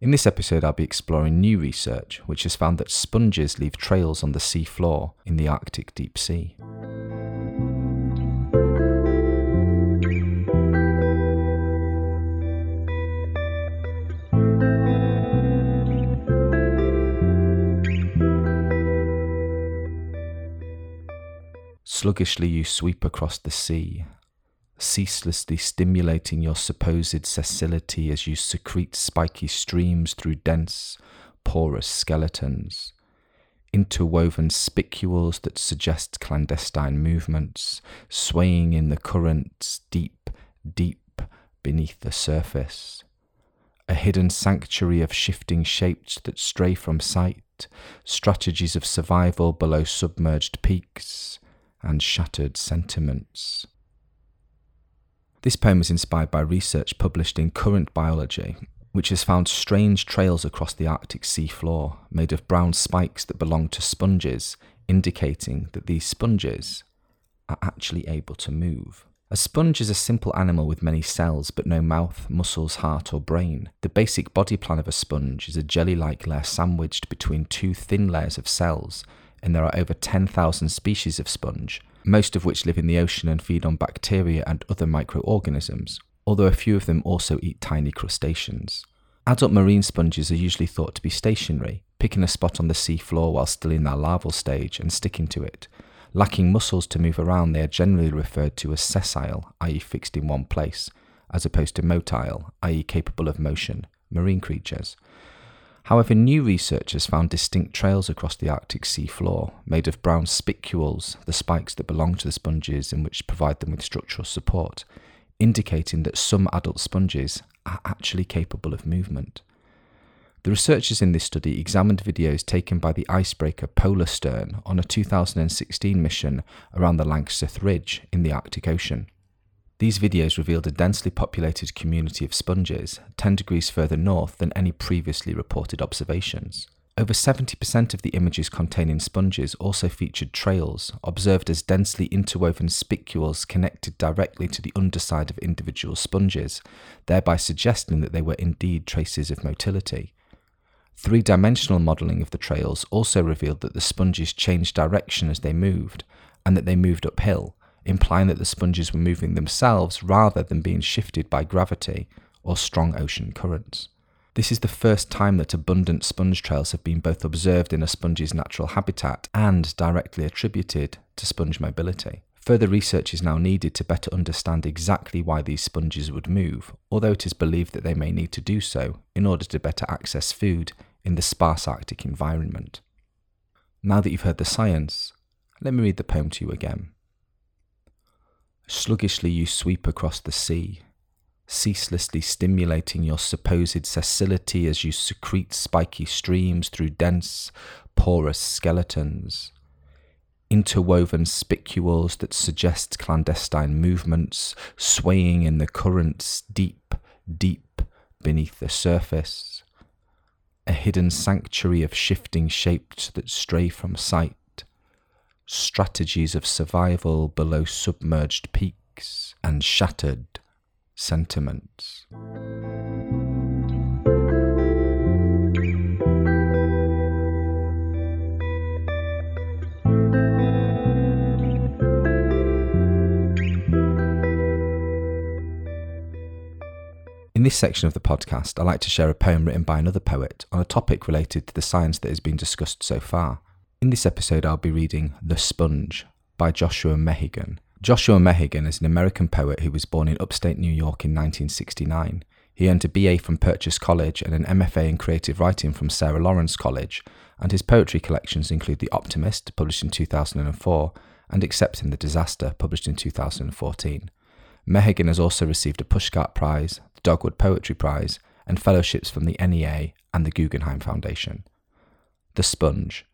In this episode, I'll be exploring new research which has found that sponges leave trails on the sea floor in the Arctic deep sea. Sluggishly you sweep across the sea, ceaselessly stimulating your supposed sessility as you secrete spiky streams through dense, porous skeletons, interwoven spicules that suggest clandestine movements, swaying in the currents deep, deep beneath the surface. A hidden sanctuary of shifting shapes that stray from sight, strategies of survival below submerged peaks, and shattered sentiments. This poem is inspired by research published in Current Biology, which has found strange trails across the Arctic sea floor made of brown spikes that belong to sponges, indicating that these sponges are actually able to move. A sponge is a simple animal with many cells but no mouth, muscles, heart, or brain. The basic body plan of a sponge is a jelly like layer sandwiched between two thin layers of cells, and there are over 10,000 species of sponge, most of which live in the ocean and feed on bacteria and other microorganisms, although a few of them also eat tiny crustaceans. Adult marine sponges are usually thought to be stationary, picking a spot on the sea floor while still in their larval stage and sticking to it. Lacking muscles to move around, they are generally referred to as sessile, i.e., fixed in one place, as opposed to motile, i.e., capable of motion, marine creatures. However, new research has found distinct trails across the Arctic sea floor, made of brown spicules, the spikes that belong to the sponges and which provide them with structural support, indicating that some adult sponges are actually capable of movement. The researchers in this study examined videos taken by the icebreaker Polarstern on a 2016 mission around the Langseth Ridge in the Arctic Ocean. These videos revealed a densely populated community of sponges, 10 degrees further north than any previously reported observations. Over 70% of the images containing sponges also featured trails, observed as densely interwoven spicules connected directly to the underside of individual sponges, thereby suggesting that they were indeed traces of motility. Three dimensional modelling of the trails also revealed that the sponges changed direction as they moved, and that they moved uphill, implying that the sponges were moving themselves rather than being shifted by gravity or strong ocean currents. This is the first time that abundant sponge trails have been both observed in a sponge's natural habitat and directly attributed to sponge mobility. Further research is now needed to better understand exactly why these sponges would move, although it is believed that they may need to do so in order to better access food in the sparse Arctic environment. Now that you've heard the science, let me read the poem to you again. Sluggishly you sweep across the sea, ceaselessly stimulating your supposed sessility as you secrete spiky streams through dense, porous skeletons. Interwoven spicules that suggest clandestine movements, swaying in the currents deep, deep beneath the surface. A hidden sanctuary of shifting shapes that stray from sight strategies of survival below submerged peaks and shattered sentiments. In this section of the podcast, I like to share a poem written by another poet on a topic related to the science that has been discussed so far. In this episode, I'll be reading The Sponge by Joshua Mehigan. Joshua Mehigan is an American poet who was born in upstate New York in 1969. He earned a BA from Purchase College and an MFA in creative writing from Sarah Lawrence College, and his poetry collections include The Optimist, published in 2004, and Accepting the Disaster, published in 2014. Mehigan has also received a Pushcart Prize, the Dogwood Poetry Prize, and fellowships from the NEA and the Guggenheim Foundation. The Sponge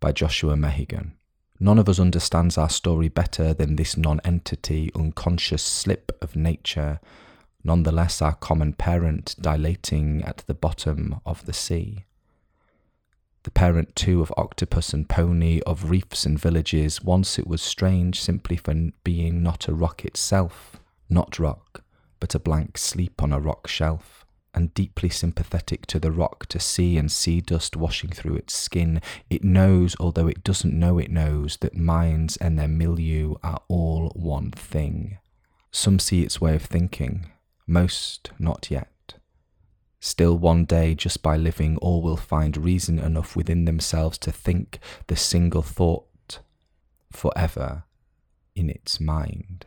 by Joshua Mehigan. None of us understands our story better than this non entity, unconscious slip of nature, nonetheless our common parent dilating at the bottom of the sea. The parent too of octopus and pony, of reefs and villages, once it was strange simply for being not a rock itself, not rock, but a blank sleep on a rock shelf and deeply sympathetic to the rock to see and sea dust washing through its skin, it knows, although it doesn't know it knows, that minds and their milieu are all one thing. Some see its way of thinking, most not yet. Still, one day, just by living, all will find reason enough within themselves to think the single thought forever in its mind.